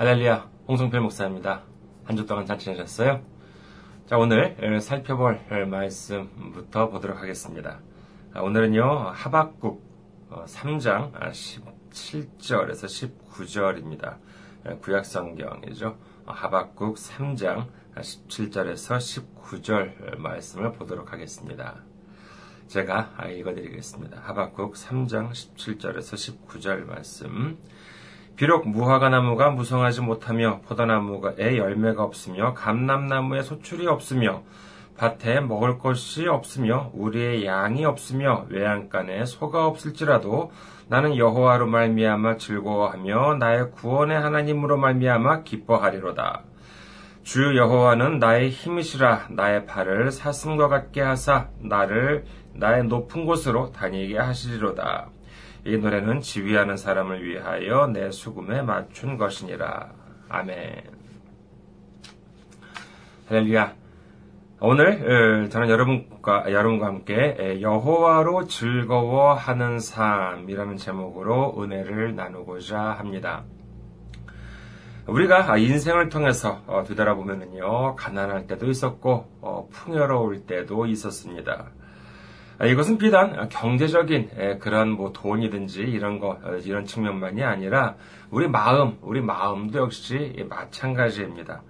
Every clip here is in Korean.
할렐루야, 홍성필 목사입니다. 한 주 동안 잘 지내셨어요? 자, 오늘 살펴볼 말씀부터 보도록 하겠습니다. 오늘은요, 하박국 3장 17절에서 19절입니다. 구약성경이죠. 하박국 3장 17절에서 19절 말씀을 보도록 하겠습니다. 제가 읽어드리겠습니다. 하박국 3장 17절에서 19절 말씀. 비록 무화과나무가 무성하지 못하며 포도나무에 열매가 없으며 감람나무에 소출이 없으며 밭에 먹을 것이 없으며 우리의 양이 없으며 외양간에 소가 없을지라도 나는 여호와로 말미암아 즐거워하며 나의 구원의 하나님으로 말미암아 기뻐하리로다. 주 여호와는 나의 힘이시라 나의 발을 사슴과 같게 하사 나를 나의 높은 곳으로 다니게 하시리로다. 이 노래는 지휘하는 사람을 위하여 내 수금에 맞춘 것이니라. 아멘. 할렐루야. 오늘 어, 저는 여러분과 여러분과 함께 여호와로 즐거워하는 삶이라는 제목으로 은혜를 나누고자 합니다. 우리가 인생을 통해서 어, 뒤돌아보면요 가난할 때도 있었고 어, 풍요로울 때도 있었습니다. 아, 이것은 비단 경제적인 그런 뭐 돈이든지 이런 거 어, 이런 측면만이 아니라 우리 마음, 우리 마음도 역시 마찬가지입니다.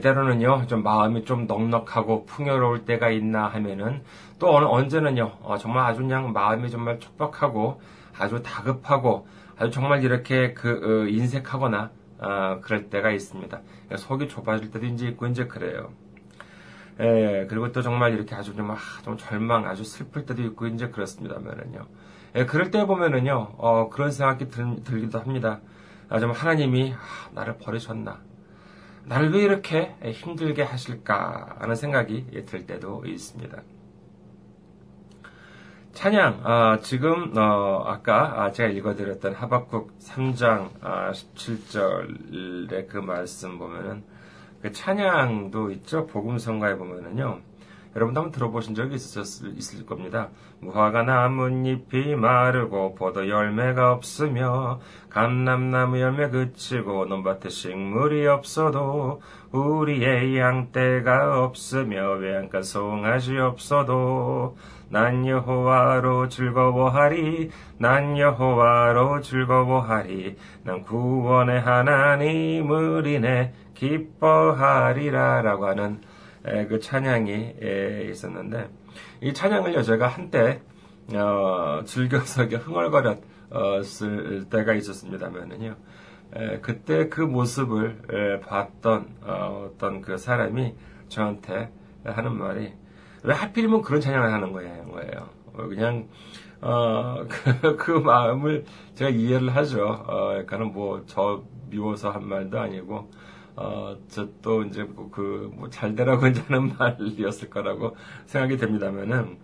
때로는요, 좀 마음이 좀 넉넉하고 풍요로울 때가 있나 하면은 또 언제는요, 어, 정말 아주 그냥 마음이 정말 촉박하고 아주 다급하고 아주 정말 이렇게 그 어, 인색하거나 그럴 때가 있습니다. 속이 좁아질 때도 이제 있고 이제 그래요. 예, 그리고 또 정말 이렇게 아주 좀, 아, 좀 절망, 아주 슬플 때도 있고, 이제 그렇습니다면은요. 예, 그럴 때 보면은요, 어, 그런 생각이 들, 들기도 합니다. 아, 좀 하나님이, 아, 나를 버리셨나. 나를 왜 이렇게 힘들게 하실까 하는 생각이 들 때도 있습니다. 찬양, 아, 지금, 어, 아까 아, 제가 읽어드렸던 하박국 3장 아, 17절의 그 말씀 보면은, 그 찬양도 있죠. 복음성가에 보면은요. 여러분도 한번 들어보신 적이 있었을, 있을 겁니다. 무화과 나뭇잎이 마르고 포도 열매가 없으며 감람나무 열매 그치고 논밭에 식물이 없어도 우리의 양떼가 없으며 외양간 송아지 없어도 난 여호와로 즐거워하리 난 여호와로 즐거워하리 난 구원의 하나님을 인해 기뻐하리라라고 하는 그 찬양이 있었는데 이 찬양을요 제가 한때 어, 즐겨서 흥얼거렸을 때가 있었습니다만은요 그때 그 모습을 봤던 어, 어떤 그 사람이 저한테 하는 말이 왜 하필이면 그런 찬양을 하는 거예요. 어, 그냥 어, 그, 그 마음을 제가 이해를 하죠. 어, 약간은 뭐, 저 미워서 한 말도 아니고, 어, 저또 이제 뭐 그, 뭐, 잘 되라고 이제 하는 말이었을 거라고 생각이 됩니다면은,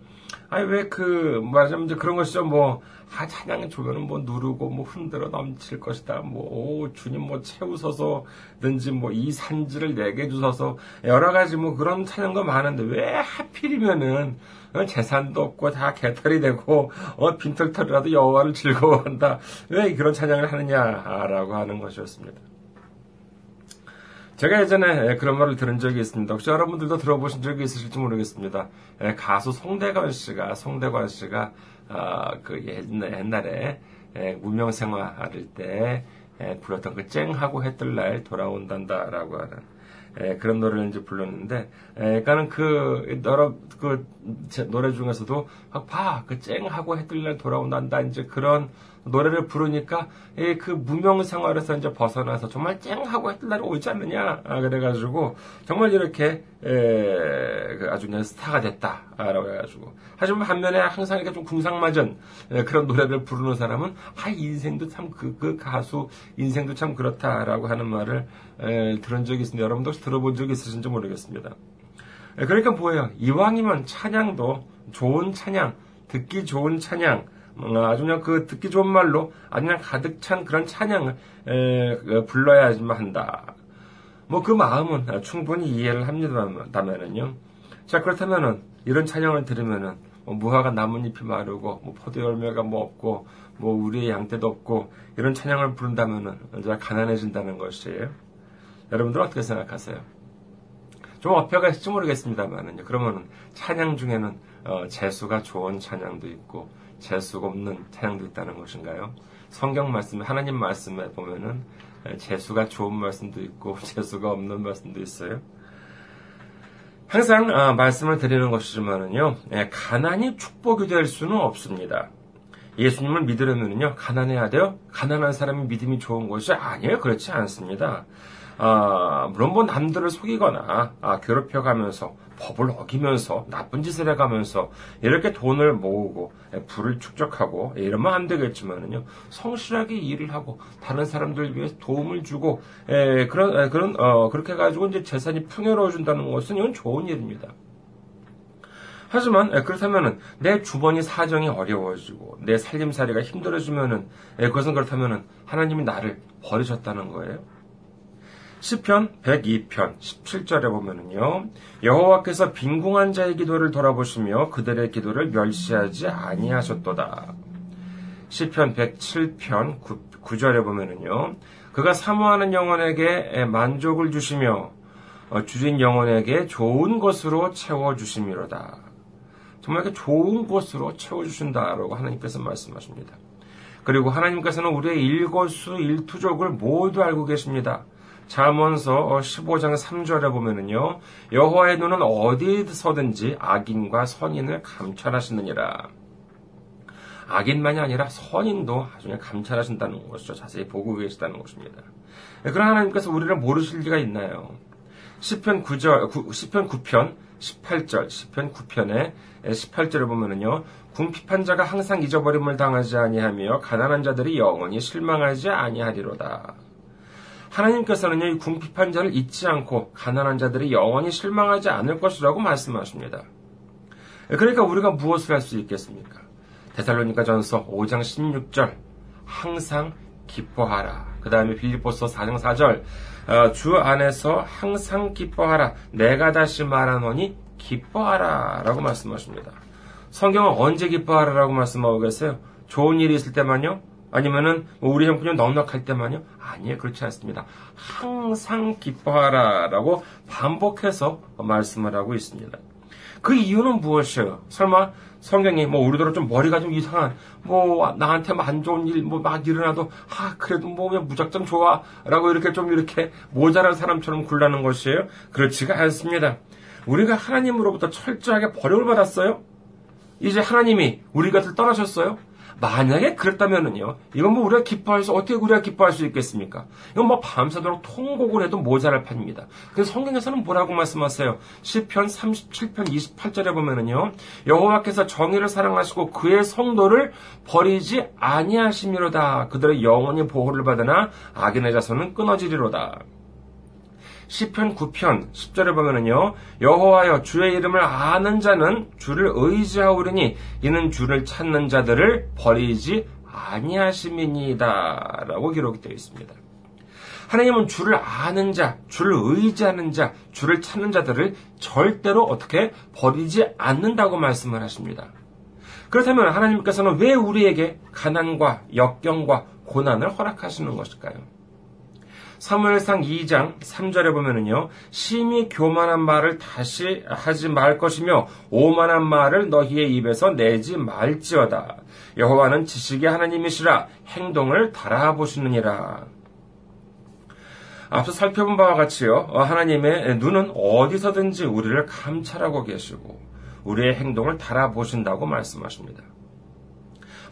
아니, 왜 그, 말하자면 이제 그런 것이죠. 뭐, 아, 찬양이 좋으면 뭐 누르고 뭐 흔들어 넘칠 것이다. 뭐, 오, 주님 뭐 채우소서든지 뭐 이 산지를 내게 주소서 여러 가지 뭐 그런 찬양도 많은데 왜 하필이면은 어, 재산도 없고 다 개털이 되고 어, 빈털털이라도 여호와를 즐거워한다. 왜 그런 찬양을 하느냐라고 하는 것이었습니다. 제가 예전에 그런 말을 들은 적이 있습니다. 혹시 여러분들도 들어보신 적이 있으실지 모르겠습니다. 가수 송대관 씨가, 송대관 씨가, 어, 그 옛날에 무명 생활할 때 불렀던 그 쨍하고 해뜰 날 돌아온단다라고 하는 그런 노래를 이제 불렀는데, 그러니까는 그, 여러, 그, 노래 중에서도, 봐, 그 쨍하고 해뜰 날 돌아온단다, 이제 그런 노래를 부르니까 예, 그 무명 생활에서 이제 벗어나서 정말 쨍하고 날이 오지 않느냐 아, 그래가지고 정말 이렇게 예, 그 아주 그냥 스타가 됐다라고 해가지고 하지만 반면에 항상 이렇게 좀 궁상맞은 예, 그런 노래를 부르는 사람은 아 인생도 참그 그 가수 인생도 참 그렇다라고 하는 말을 들은 적이 있습니다. 여러분도 혹시 들어본 적이 있으신지 모르겠습니다. 그러니까 뭐예요? 이왕이면 찬양도 좋은 찬양, 듣기 좋은 찬양, 어, 아주 그냥 그 듣기 좋은 말로 아주 그냥 가득 찬 그런 찬양을 에, 그 불러야지만 한다. 뭐 그 마음은 충분히 이해를 합니다만은요. 자 그렇다면은 이런 찬양을 들으면은 뭐 무화과 나뭇잎이 마르고 뭐 포도 열매가 뭐 없고 뭐 우리의 양떼도 없고 이런 찬양을 부른다면은 언제 가난해진다는 것이에요. 여러분들 어떻게 생각하세요? 좀 어폐가 있을지 모르겠습니다만은요. 그러면은 찬양 중에는 어, 재수가 좋은 찬양도 있고 재수가 없는 찬양도 있다는 것인가요? 성경 말씀에 하나님 말씀에 보면은 재수가 좋은 말씀도 있고 재수가 없는 말씀도 있어요. 항상 어, 말씀을 드리는 것이지만은요, 예, 가난이 축복이 될 수는 없습니다. 예수님을 믿으려면요, 가난해야 돼요? 가난한 사람이 믿음이 좋은 것이 아니에요. 그렇지 않습니다. 아, 물론 뭐 남들을 속이거나 아, 괴롭혀가면서 법을 어기면서 나쁜 짓을 해가면서 이렇게 돈을 모으고 부를 축적하고 이러면 안 되겠지만은요 성실하게 일을 하고 다른 사람들 위해 도움을 주고 에, 그런 에, 그런 어, 그렇게 가지고 이제 재산이 풍요로워진다는 것은 이건 좋은 일입니다. 하지만 그렇다면은 내 주머니 사정이 어려워지고 내 살림살이가 힘들어지면은 그것은 그렇다면은 하나님이 나를 버리셨다는 거예요. 시편 102편 17절에 보면은요. 여호와께서 빈궁한 자의 기도를 돌아보시며 그들의 기도를 멸시하지 아니하셨도다. 시편 107편 9, 절에 보면은요. 그가 사모하는 영혼에게 만족을 주시며 어, 주진 영혼에게 좋은 것으로 채워 주심이로다. 정말 좋은 것으로 채워 주신다라고 하나님께서 말씀하십니다. 그리고 하나님께서는 우리의 일거수 일투족을 모두 알고 계십니다. 잠언서 15장 3절에 보면은요. 여호와의 눈은 어디서든지 악인과 선인을 감찰하시느니라. 악인만이 아니라 선인도 나중에 감찰하신다는 것이죠. 자세히 보고 계시다는 것입니다. 네, 그런 하나님께서 우리를 모르실 리가 있나요? 10편 9절, 10편 9편 18절, 10편 9편에 18절을 보면은요. 궁핍한 자가 항상 잊어버림을 당하지 아니하며 가난한 자들이 영원히 실망하지 아니하리로다. 하나님께서는요, 이 궁핍한 자를 잊지 않고 가난한 자들이 영원히 실망하지 않을 것이라고 말씀하십니다. 그러니까 우리가 무엇을 할 수 있겠습니까? 데살로니가 전서 5장 16절, 항상 기뻐하라. 그 다음에 빌리포서 4장 4절, 어, 주 안에서 항상 기뻐하라. 내가 다시 말하노니 기뻐하라. 라고 말씀하십니다. 성경은 언제 기뻐하라라고 말씀하고 계세요? 좋은 일이 있을 때만요? 아니면은 뭐 우리 형편이 넉넉할 때만요? 아니에요. 그렇지 않습니다. 항상 기뻐하라라고 반복해서 말씀을 하고 있습니다. 그 이유는 무엇이에요? 설마 성경이 뭐 우리대로 좀 머리가 좀 이상한 뭐 나한테 안 좋은 일 뭐 막 일어나도 아 그래도 뭐 그냥 무작정 좋아라고 이렇게 좀 이렇게 모자란 사람처럼 굴라는 것이에요? 그렇지가 않습니다. 우리가 하나님으로부터 철저하게 버림을 받았어요. 이제 하나님이 우리 곁을 떠나셨어요. 만약에 그랬다면은요, 이건 뭐 우리가 기뻐해서 어떻게 우리가 기뻐할 수 있겠습니까? 이건 뭐 밤새도록 통곡을 해도 모자랄 판입니다. 그래서 성경에서는 뭐라고 말씀하세요? 10편 37편 28절에 보면은요, 여호와께서 정의를 사랑하시고 그의 성도를 버리지 아니하심이로다. 그들의 영원히 보호를 받으나 악인의 자손은 끊어지리로다. 시편 9편 10절에 보면은요. 여호와여 주의 이름을 아는 자는 주를 의지하오르니 이는 주를 찾는 자들을 버리지 아니하심이니이다. 라고 기록이 되어 있습니다. 하나님은 주를 아는 자, 주를 의지하는 자, 주를 찾는 자들을 절대로 어떻게 버리지 않는다고 말씀을 하십니다. 그렇다면 하나님께서는 왜 우리에게 가난과 역경과 고난을 허락하시는 것일까요? 사무엘상 2장 3절에 보면은요. 심히 교만한 말을 다시 하지 말 것이며 오만한 말을 너희의 입에서 내지 말지어다. 여호와는 지식의 하나님이시라 행동을 달아보시느니라. 앞서 살펴본 바와 같이요. 하나님의 눈은 어디서든지 우리를 감찰하고 계시고 우리의 행동을 달아보신다고 말씀하십니다.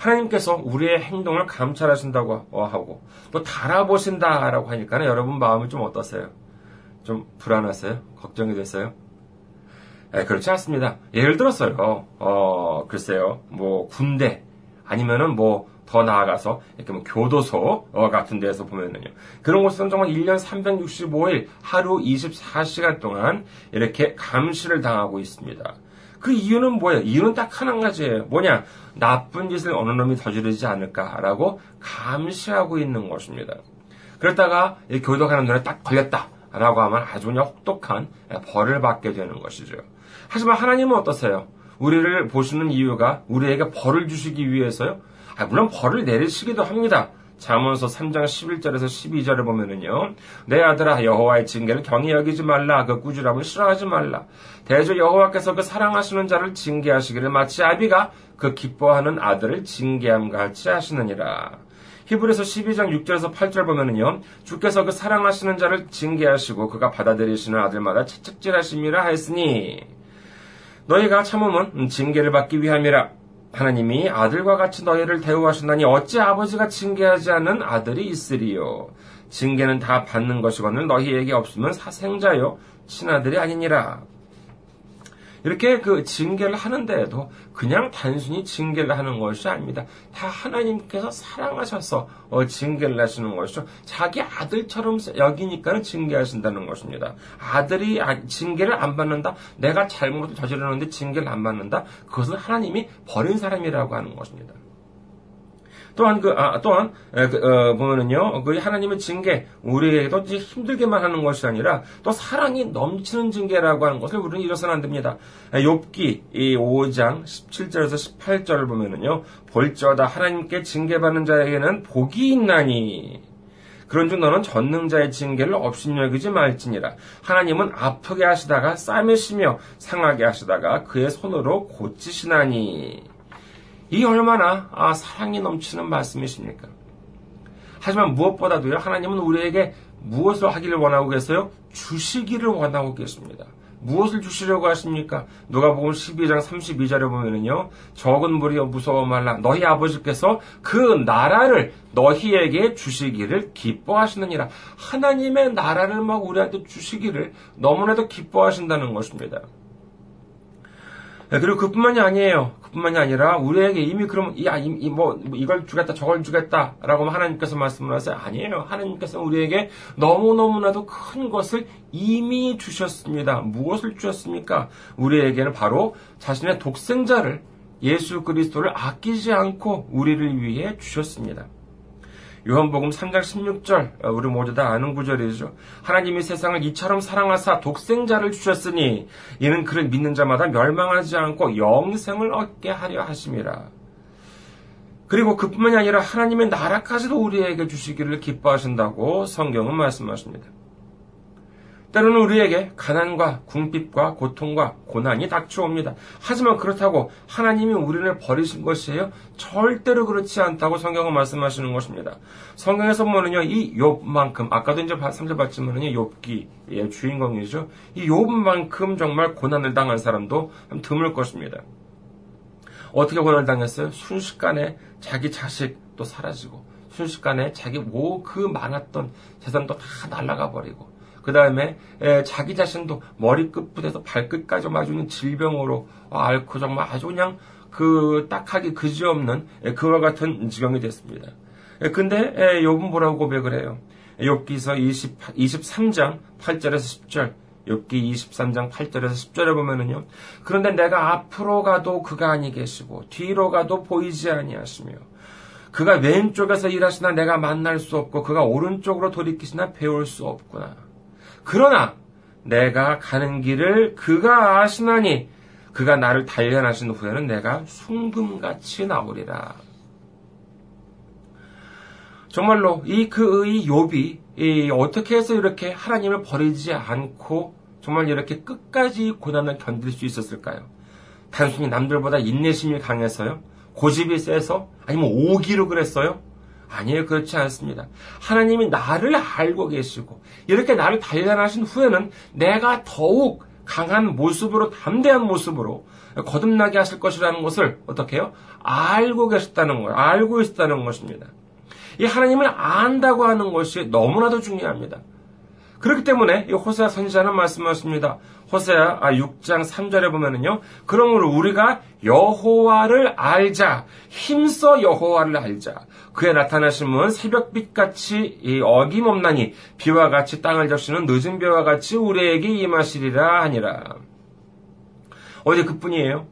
하나님께서 우리의 행동을 감찰하신다고 하고 또 달아보신다라고 하니까 여러분 마음이 좀 어떠세요? 좀 불안하세요? 걱정이 됐어요? 네, 그렇지 않습니다. 예를 들었어요. 어, 글쎄요. 뭐 군대 아니면은 뭐 더 나아가서 이렇게 뭐 교도소 같은 데서 보면은요. 그런 곳에서는 정말 1년 365일 하루 24시간 동안 이렇게 감시를 당하고 있습니다. 그 이유는 뭐예요? 이유는 딱 한 가지예요. 뭐냐? 나쁜 짓을 어느 놈이 저지르지 않을까라고 감시하고 있는 것입니다. 그랬다가 교도관의 눈에 딱 걸렸다 라고 하면 아주 그냥 혹독한 벌을 받게 되는 것이죠. 하지만 하나님은 어떠세요? 우리를 보시는 이유가 우리에게 벌을 주시기 위해서요? 아, 물론 벌을 내리시기도 합니다. 잠언서 3장 11절에서 12절을 보면은요. 내 아들아 여호와의 징계를 경히 여기지 말라. 그 꾸지람을 싫어하지 말라. 대저 여호와께서 그 사랑하시는 자를 징계하시기를 마치 아비가 그 기뻐하는 아들을 징계함 같이 하시느니라. 히브리서 12장 6절에서 8절 보면은요. 주께서 그 사랑하시는 자를 징계하시고 그가 받아들이시는 아들마다 채찍질하심이라 하였으니 너희가 참음은 징계를 받기 위함이라. 하나님이 아들과 같이 너희를 대우하신다니 어찌 아버지가 징계하지 않는 아들이 있으리요. 징계는 다 받는 것이거늘 너희에게 없으면 사생자요 친아들이 아니니라. 이렇게 그 징계를 하는데도 그냥 단순히 징계를 하는 것이 아닙니다. 다 하나님께서 사랑하셔서 어, 징계를 하시는 것이죠. 자기 아들처럼 여기니까 징계하신다는 것입니다. 아들이 아, 징계를 안 받는다. 내가 잘못을 저지르는데 징계를 안 받는다. 그것은 하나님이 버린 사람이라고 하는 것입니다. 또한 그, 아, 또한, 에, 그, 어, 보면은요, 그 하나님의 징계, 우리에게도 힘들게만 하는 것이 아니라 또 사랑이 넘치는 징계라고 하는 것을 우리는 잃어서는 안 됩니다. 욥기 이 5장 17절에서 18절을 보면은요, 볼지어다 하나님께 징계받는 자에게는 복이 있나니, 그런즉 너는 전능자의 징계를 업신여기지 말지니라. 하나님은 아프게 하시다가 싸매시며 상하게 하시다가 그의 손으로 고치시나니. 이 얼마나 아, 사랑이 넘치는 말씀이십니까? 하지만 무엇보다도요, 하나님은 우리에게 무엇을 하기를 원하고 계세요? 주시기를 원하고 계십니다. 무엇을 주시려고 하십니까? 누가복음 12장 32절에 보면은요. 적은 무리여 무서워 말라. 너희 아버지께서 그 나라를 너희에게 주시기를 기뻐하시느니라. 하나님의 나라를 막 우리한테 주시기를 너무나도 기뻐하신다는 것입니다. 네, 그리고 그뿐만이 아니에요. 그뿐만이 아니라 우리에게 이미 그럼 야, 이, 뭐, 뭐 이걸 주겠다 저걸 주겠다라고 하나님께서 말씀을 하세요. 아니에요. 하나님께서 우리에게 너무 너무나도 큰 것을 이미 주셨습니다. 무엇을 주셨습니까? 우리에게는 바로 자신의 독생자를 예수 그리스도를 아끼지 않고 우리를 위해 주셨습니다. 요한복음 3장 16절 어, 우리 모두 다 아는 구절이죠. 하나님이 세상을 이처럼 사랑하사 독생자를 주셨으니 이는 그를 믿는 자마다 멸망하지 않고 영생을 얻게 하려 하심이라. 그리고 그뿐만이 아니라 하나님의 나라까지도 우리에게 주시기를 기뻐하신다고 성경은 말씀하십니다. 때로는 우리에게 가난과 궁핍과 고통과 고난이 닥쳐옵니다. 하지만 그렇다고 하나님이 우리를 버리신 것이에요? 절대로 그렇지 않다고 성경은 말씀하시는 것입니다. 성경에서 보면요, 이 욥만큼 아까도 이제 3절 봤지만은요, 욥기의 주인공이죠. 이 욥만큼 정말 고난을 당한 사람도 드물 것입니다. 어떻게 고난을 당했어요? 순식간에 자기 자식도 사라지고 순식간에 자기 뭐 그 많았던 재산도 다 날아가 버리고 그 다음에 자기 자신도 머리끝부터 발끝까지 맞주는 질병으로 앓고 정말 아주 그냥 그 딱하기 그지없는 그와 같은 지경이 됐습니다. 근데 욥은 뭐라고 고백을 해요? 욥기서 20, 23장 8절에서 10절 욥기 23장 8절에서 10절에 보면은요. 그런데 내가 앞으로 가도 그가 아니 계시고 뒤로 가도 보이지 아니하시며 그가 왼쪽에서 일하시나 내가 만날 수 없고 그가 오른쪽으로 돌이키시나 배울 수 없구나. 그러나 내가 가는 길을 그가 아시나니 그가 나를 단련하신 후에는 내가 순금같이 나오리라. 정말로 이 그의 욥이 어떻게 해서 이렇게 하나님을 버리지 않고 정말 이렇게 끝까지 고난을 견딜 수 있었을까요? 단순히 남들보다 인내심이 강해서요? 고집이 세서? 아니면 오기로 그랬어요? 아니에요. 그렇지 않습니다. 하나님이 나를 알고 계시고 이렇게 나를 단련하신 후에는 내가 더욱 강한 모습으로 담대한 모습으로 거듭나게 하실 것이라는 것을 어떻게 해요? 알고 계셨다는 거예요. 알고 있었다는 것입니다. 이 하나님을 안다고 하는 것이 너무나도 중요합니다. 그렇기 때문에 이 호세아 선지자는 말씀하십니다. 호세아 6장 아, 3절에 보면은요. 그러므로 우리가 여호와를 알자. 힘써 여호와를 알자. 그의 나타나심은 새벽빛 같이 어김없나니 비와 같이 땅을 적시는 늦은 비와 같이 우리에게 임하시리라 하니라. 어디 그뿐이에요.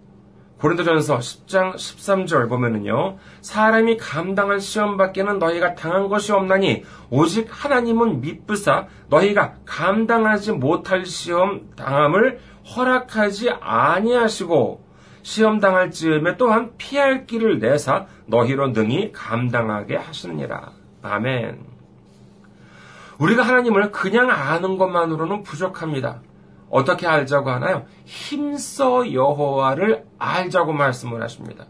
고린도전서 10장 13절 보면은요. 사람이 감당할 시험 밖에는 너희가 당한 것이 없나니 오직 하나님은 미쁘사 너희가 감당하지 못할 시험 당함을 허락하지 아니하시고 시험 당할 즈음에 또한 피할 길을 내사 너희로 능히 감당하게 하시느니라. 아멘. 우리가 하나님을 그냥 아는 것만으로는 부족합니다. 어떻게 알자고 하나요? 힘써 여호와를 알자고 말씀을 하십니다.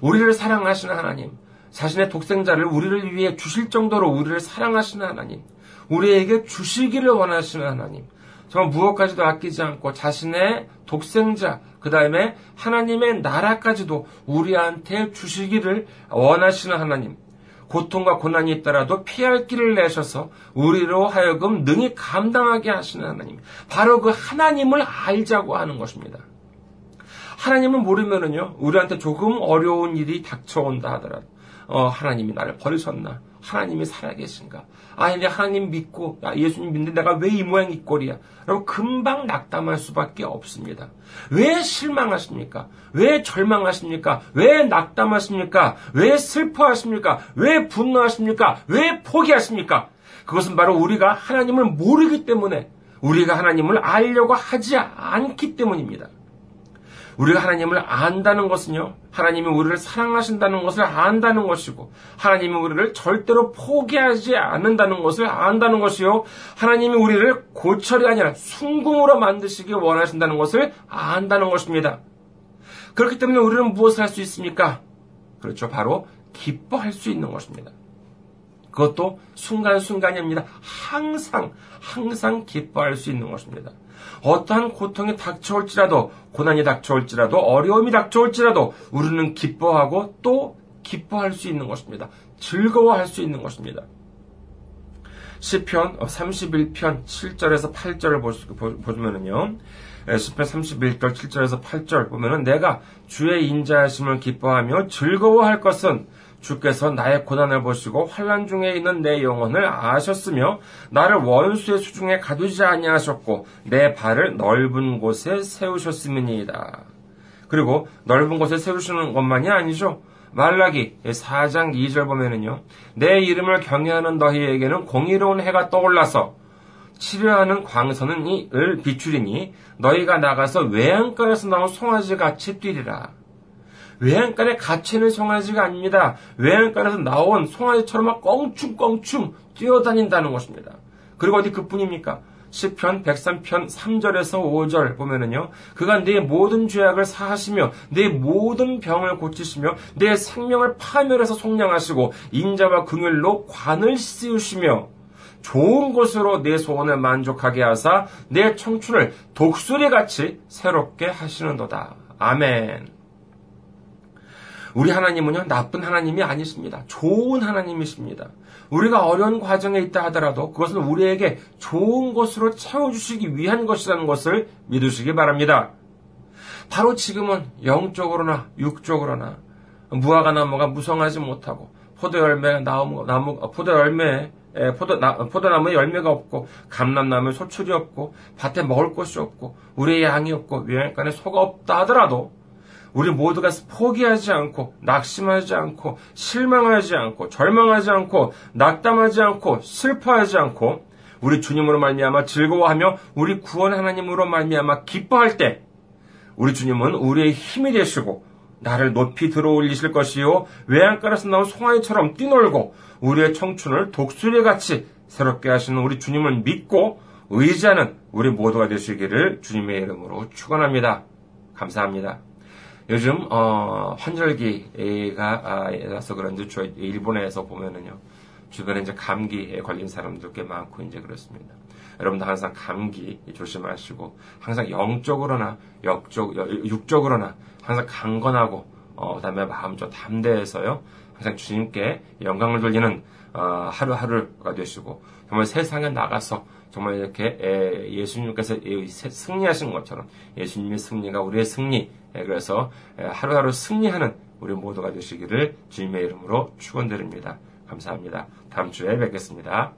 우리를 사랑하시는 하나님, 자신의 독생자를 우리를 위해 주실 정도로 우리를 사랑하시는 하나님, 우리에게 주시기를 원하시는 하나님, 정말 무엇까지도 아끼지 않고 자신의 독생자, 그 다음에 하나님의 나라까지도 우리한테 주시기를 원하시는 하나님, 고통과 고난이 있더라도 피할 길을 내셔서 우리로 하여금 능히 감당하게 하시는 하나님. 바로 그 하나님을 알자고 하는 것입니다. 하나님을 모르면은요, 우리한테 조금 어려운 일이 닥쳐온다 하더라도, 어, 하나님이 나를 버리셨나? 하나님이 살아계신가? 아, 이제 하나님 믿고, 야, 예수님 믿는데 내가 왜 이 모양 이 꼴이야? 라고 금방 낙담할 수밖에 없습니다. 왜 실망하십니까? 왜 절망하십니까? 왜 낙담하십니까? 왜 슬퍼하십니까? 왜 분노하십니까? 왜 포기하십니까? 그것은 바로 우리가 하나님을 모르기 때문에, 우리가 하나님을 알려고 하지 않기 때문입니다. 우리가 하나님을 안다는 것은요, 하나님이 우리를 사랑하신다는 것을 안다는 것이고, 하나님이 우리를 절대로 포기하지 않는다는 것을 안다는 것이요, 하나님이 우리를 고철이 아니라 순궁으로 만드시기 원하신다는 것을 안다는 것입니다. 그렇기 때문에 우리는 무엇을 할 수 있습니까? 그렇죠. 바로 기뻐할 수 있는 것입니다. 그것도 순간순간이 아닙니다. 항상, 항상 기뻐할 수 있는 것입니다. 어떠한 고통이 닥쳐올지라도, 고난이 닥쳐올지라도, 어려움이 닥쳐올지라도, 우리는 기뻐하고 또 기뻐할 수 있는 것입니다. 즐거워할 수 있는 것입니다. 시편 31편 7절에서 8절을 보시면은요. 시편 31절 7절에서 8절 보면은 내가 주의 인자하심을 기뻐하며 즐거워할 것은 주께서 나의 고난을 보시고 환란 중에 있는 내 영혼을 아셨으며 나를 원수의 수중에 가두지 아니하셨고 내 발을 넓은 곳에 세우셨음이니이다. 그리고 넓은 곳에 세우시는 것만이 아니죠. 말라기 4장 2절 보면은요. 내 이름을 경외하는 너희에게는 공의로운 해가 떠올라서 치료하는 광선은 이을 비추리니 너희가 나가서 외양간에서 나온 송아지 같이 뛰리라. 외양간에 갇혀있는 송아지가 아닙니다. 외양간에서 나온 송아지처럼 막 껑충껑충 뛰어다닌다는 것입니다. 그리고 어디 그뿐입니까? 10편 103편 3절에서 5절 보면은요. 그가 내 모든 죄악을 사하시며 내 모든 병을 고치시며 내 생명을 파멸해서 속량하시고 인자와 긍휼로 관을 씌우시며 좋은 것으로 내 소원을 만족하게 하사 내 청춘을 독수리같이 새롭게 하시는도다. 아멘. 우리 하나님은요, 나쁜 하나님이 아니십니다. 좋은 하나님이십니다. 우리가 어려운 과정에 있다 하더라도 그것은 우리에게 좋은 것으로 채워주시기 위한 것이라는 것을 믿으시기 바랍니다. 바로 지금은 영적으로나 육적으로나 무화과 나무가 무성하지 못하고 포도 열매 나무 나무 포도 열매 포도 포도나무에 열매가 없고 감람나무에 소출이 없고 밭에 먹을 것이 없고 우리의 양이 없고 외양간에 소가 없다 하더라도 우리 모두가 포기하지 않고 낙심하지 않고 실망하지 않고 절망하지 않고 낙담하지 않고 슬퍼하지 않고 우리 주님으로 말미암아 즐거워하며 우리 구원 하나님으로 말미암아 기뻐할 때 우리 주님은 우리의 힘이 되시고 나를 높이 들어올리실 것이요 외양간에서 나온 송아지처럼 뛰놀고 우리의 청춘을 독수리같이 새롭게 하시는 우리 주님을 믿고 의지하는 우리 모두가 되시기를 주님의 이름으로 축원합니다. 감사합니다. 요즘 어, 환절기가 아, 나서 그런지 저 일본에서 보면은요 주변에 이제 감기에 걸린 사람들 꽤 많고 이제 그렇습니다. 여러분도 항상 감기 조심하시고 항상 영적으로나 역적 육적으로나 항상 강건하고 어, 그다음에 마음 좀 담대해서요 항상 주님께 영광을 돌리는 어, 하루하루가 되시고 정말 세상에 나가서 정말 이렇게 예수님께서 승리하신 것처럼 예수님의 승리가 우리의 승리 그래서 하루하루 승리하는 우리 모두가 되시기를 주님의 이름으로 축원드립니다. 감사합니다. 다음 주에 뵙겠습니다.